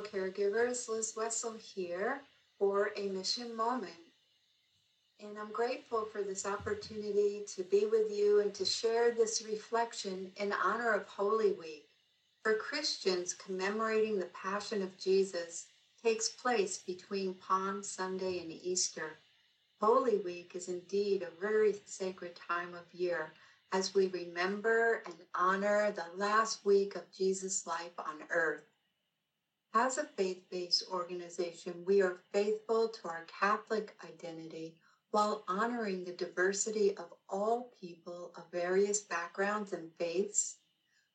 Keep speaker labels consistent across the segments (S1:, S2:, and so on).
S1: caregivers. Liz Wessel here for a mission moment. And I'm grateful for this opportunity to be with you and to share this reflection in honor of Holy Week. For Christians, commemorating the Passion of Jesus takes place between Palm Sunday and Easter. Holy Week is indeed a very sacred time of year as we remember and honor the last week of Jesus' life on earth. As a faith based organization, we are faithful to our Catholic identity while honoring the diversity of all people of various backgrounds and faiths.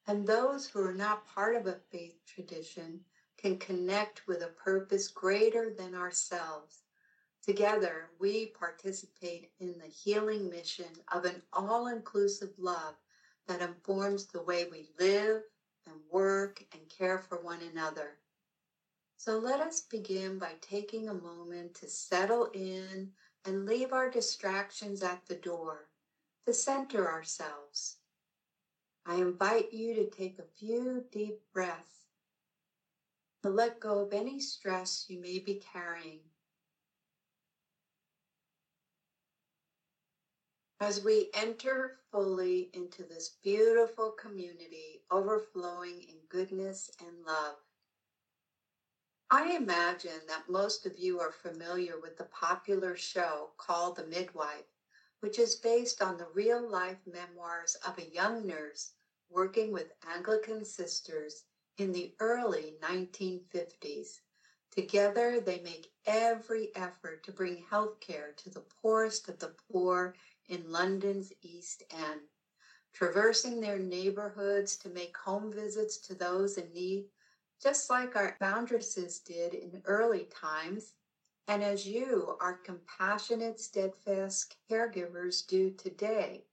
S1: And those who are not part of a faith tradition can connect with a purpose greater than ourselves. Together, we participate in the healing mission of an all inclusive love that informs the way we live and work and care for one another. So let us begin by taking a moment to settle in and leave our distractions at the door, to center ourselves. I invite you to take a few deep breaths, to let go of any stress you may be carrying. As we enter fully into this beautiful community overflowing in goodness and love, I imagine that most of you are familiar with the popular show called The Midwife, which is based on the real life memoirs of a young nurse working with Anglican sisters in the early 1950s. Together, they make every effort to bring health care to the poorest of the poor in London's East End, traversing their neighborhoods to make home visits to those in need just like our foundresses did in early times, and as you, our compassionate, steadfast caregivers, do today.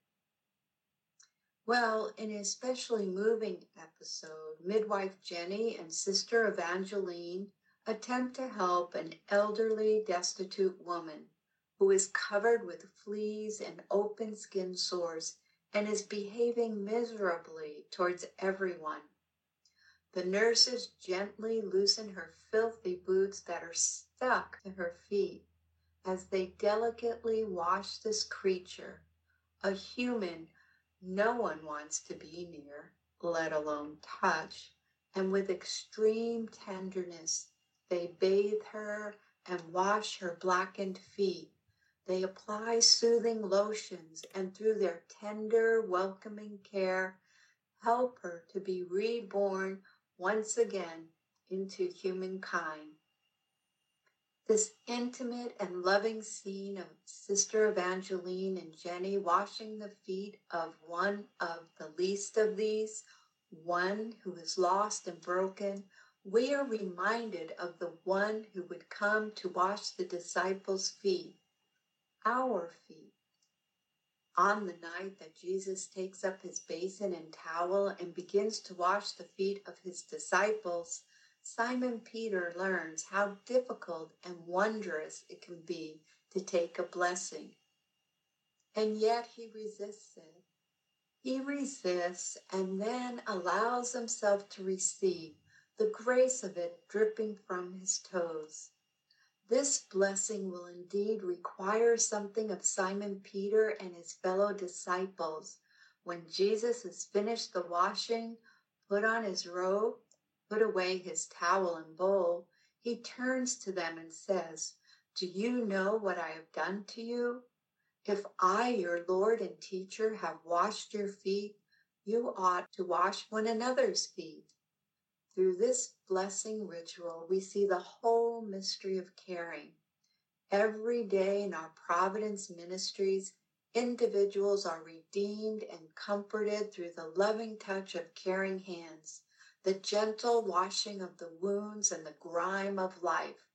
S1: Well, in an especially moving episode, midwife Jenny and sister Evangeline attempt to help an elderly, destitute woman who is covered with fleas and open skin sores and is behaving miserably towards everyone. The nurses gently loosen her filthy boots that are stuck to her feet as they delicately wash this creature, a human no one wants to be near, let alone touch, and with extreme tenderness they bathe her and wash her blackened feet. They apply soothing lotions and through their tender, welcoming care, help her to be reborn once again into humankind. This intimate and loving scene of Sister Evangeline and Jenny washing the feet of one of the least of these, one who is lost and broken, we are reminded of the one who would come to wash the disciples' feet, our feet on the night that Jesus takes up his basin and towel and begins to wash the feet of his disciples, Simon Peter learns how difficult and wondrous it can be to take a blessing. And yet he resists it. He resists and then allows himself to receive the grace of it dripping from his toes. This blessing will indeed require something of Simon Peter and his fellow disciples. When Jesus has finished the washing, put on his robe, put away his towel and bowl, he turns to them and says, Do you know what I have done to you? If I, your Lord and teacher, have washed your feet, you ought to wash one another's feet. Through this blessing ritual, we see the whole mystery of caring. Every day in our Providence ministries, individuals are redeemed and comforted through the loving touch of caring hands, the gentle washing of the wounds and the grime of life.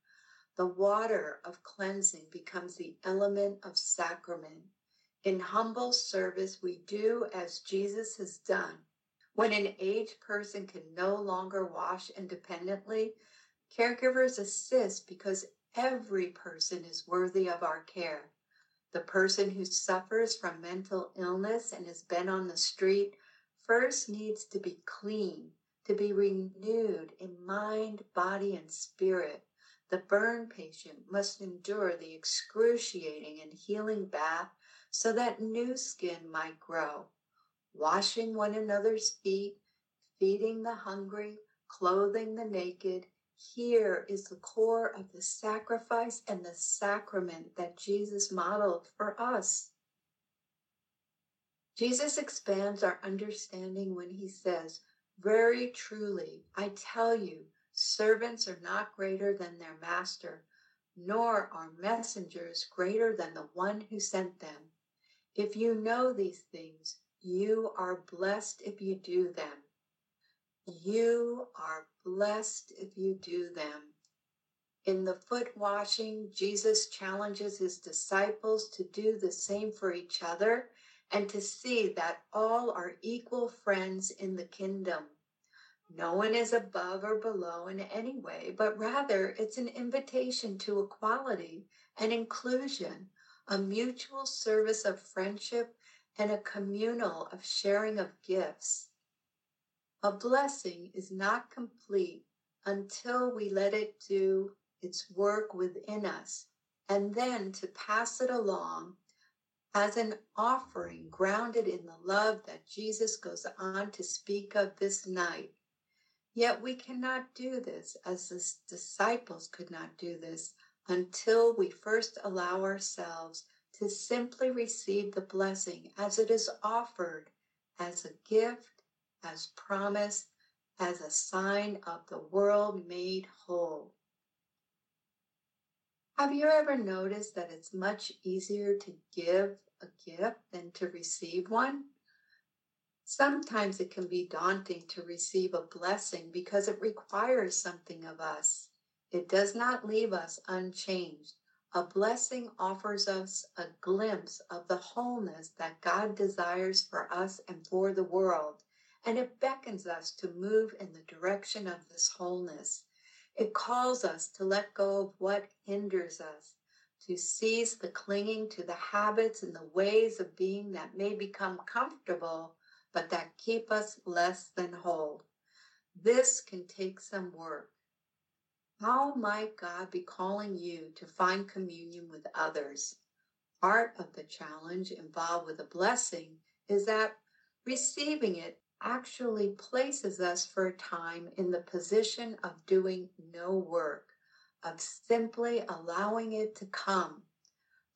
S1: The water of cleansing becomes the element of sacrament. In humble service, we do as Jesus has done when an aged person can no longer wash independently, caregivers assist because every person is worthy of our care. The person who suffers from mental illness and has been on the street first needs to be clean to be renewed in mind, body, and spirit. The burn patient must endure the excruciating and healing bath so that new skin might grow. Washing one another's feet, feeding the hungry, clothing the naked, here is the core of the sacrifice and the sacrament that Jesus modeled for us. Jesus expands our understanding when he says, Very truly, I tell you, servants are not greater than their master, nor are messengers greater than the one who sent them. If you know these things, you are blessed if you do them. You are blessed if you do them. In the foot washing, Jesus challenges his disciples to do the same for each other and to see that all are equal friends in the kingdom. No one is above or below in any way, but rather it's an invitation to equality and inclusion, a mutual service of friendship, and a communal of sharing of gifts. A blessing is not complete until we let it do its work within us, and then to pass it along as an offering grounded in the love that Jesus goes on to speak of this night. Yet we cannot do this as the disciples could not do this until we first allow ourselves to simply receive the blessing as it is offered as a gift, as promise, as a sign of the world made whole. Have you ever noticed that it's much easier to give a gift than to receive one? Sometimes it can be daunting to receive a blessing because it requires something of us. It does not leave us unchanged. A blessing offers us a glimpse of the wholeness that God desires for us and for the world, and it beckons us to move in the direction of this wholeness. It calls us to let go of what hinders us, to cease the clinging to the habits and the ways of being that may become comfortable, but that keep us less than whole. This can take some work. How might God be calling you to find communion with others? Part of the challenge involved with a blessing is that receiving it actually places us for a time in the position of doing no work, of simply allowing it to come.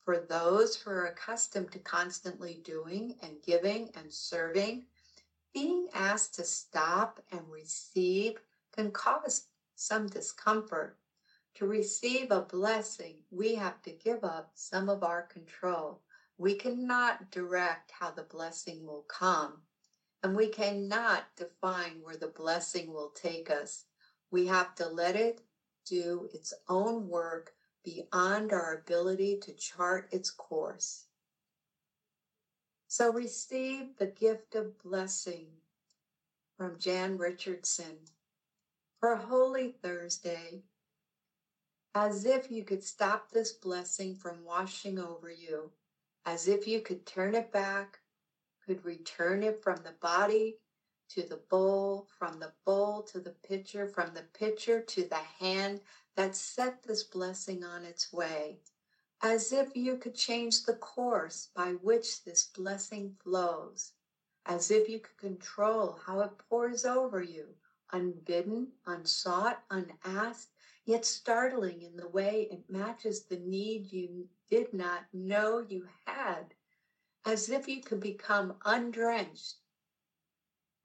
S1: For those who are accustomed to constantly doing and giving and serving, being asked to stop and receive can cause some discomfort. To receive a blessing, we have to give up some of our control. We cannot direct how the blessing will come, and we cannot define where the blessing will take us. We have to let it do its own work beyond our ability to chart its course. So receive the gift of blessing from Jan Richardson for Holy Thursday, as if you could stop this blessing from washing over you, as if you could turn it back, could return it from the body to the bowl, from the bowl to the pitcher, from the pitcher to the hand that set this blessing on its way, as if you could change the course by which this blessing flows, as if you could control how it pours over you unbidden, unsought, unasked, yet startling in the way it matches the need you did not know you had, as if you could become undrenched,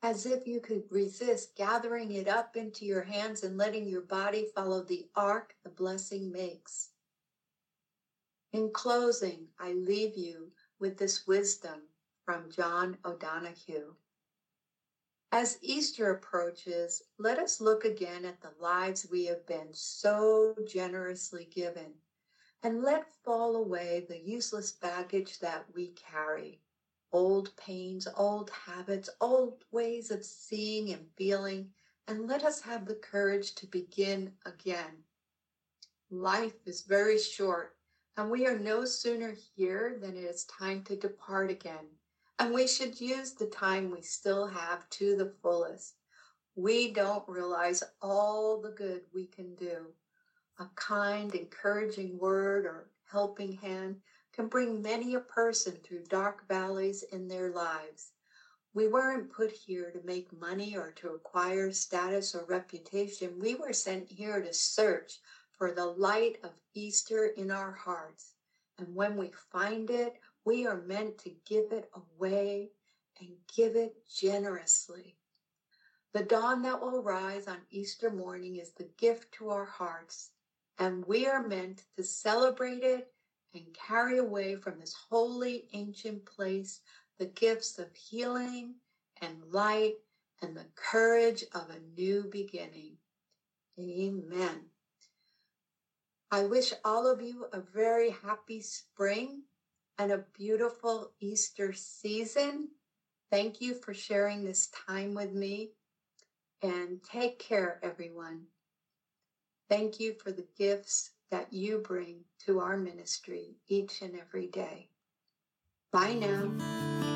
S1: as if you could resist gathering it up into your hands and letting your body follow the arc the blessing makes. In closing, I leave you with this wisdom from John O'Donohue. As Easter approaches, let us look again at the lives we have been so generously given and let fall away the useless baggage that we carry old pains, old habits, old ways of seeing and feeling, and let us have the courage to begin again. Life is very short, and we are no sooner here than it is time to depart again and we should use the time we still have to the fullest. We don't realize all the good we can do. A kind, encouraging word or helping hand can bring many a person through dark valleys in their lives. We weren't put here to make money or to acquire status or reputation. We were sent here to search for the light of Easter in our hearts. And when we find it, we are meant to give it away and give it generously. The dawn that will rise on Easter morning is the gift to our hearts, and we are meant to celebrate it and carry away from this holy ancient place the gifts of healing and light and the courage of a new beginning. Amen. I wish all of you a very happy spring and a beautiful Easter season. Thank you for sharing this time with me and take care, everyone. Thank you for the gifts that you bring to our ministry each and every day. Bye now.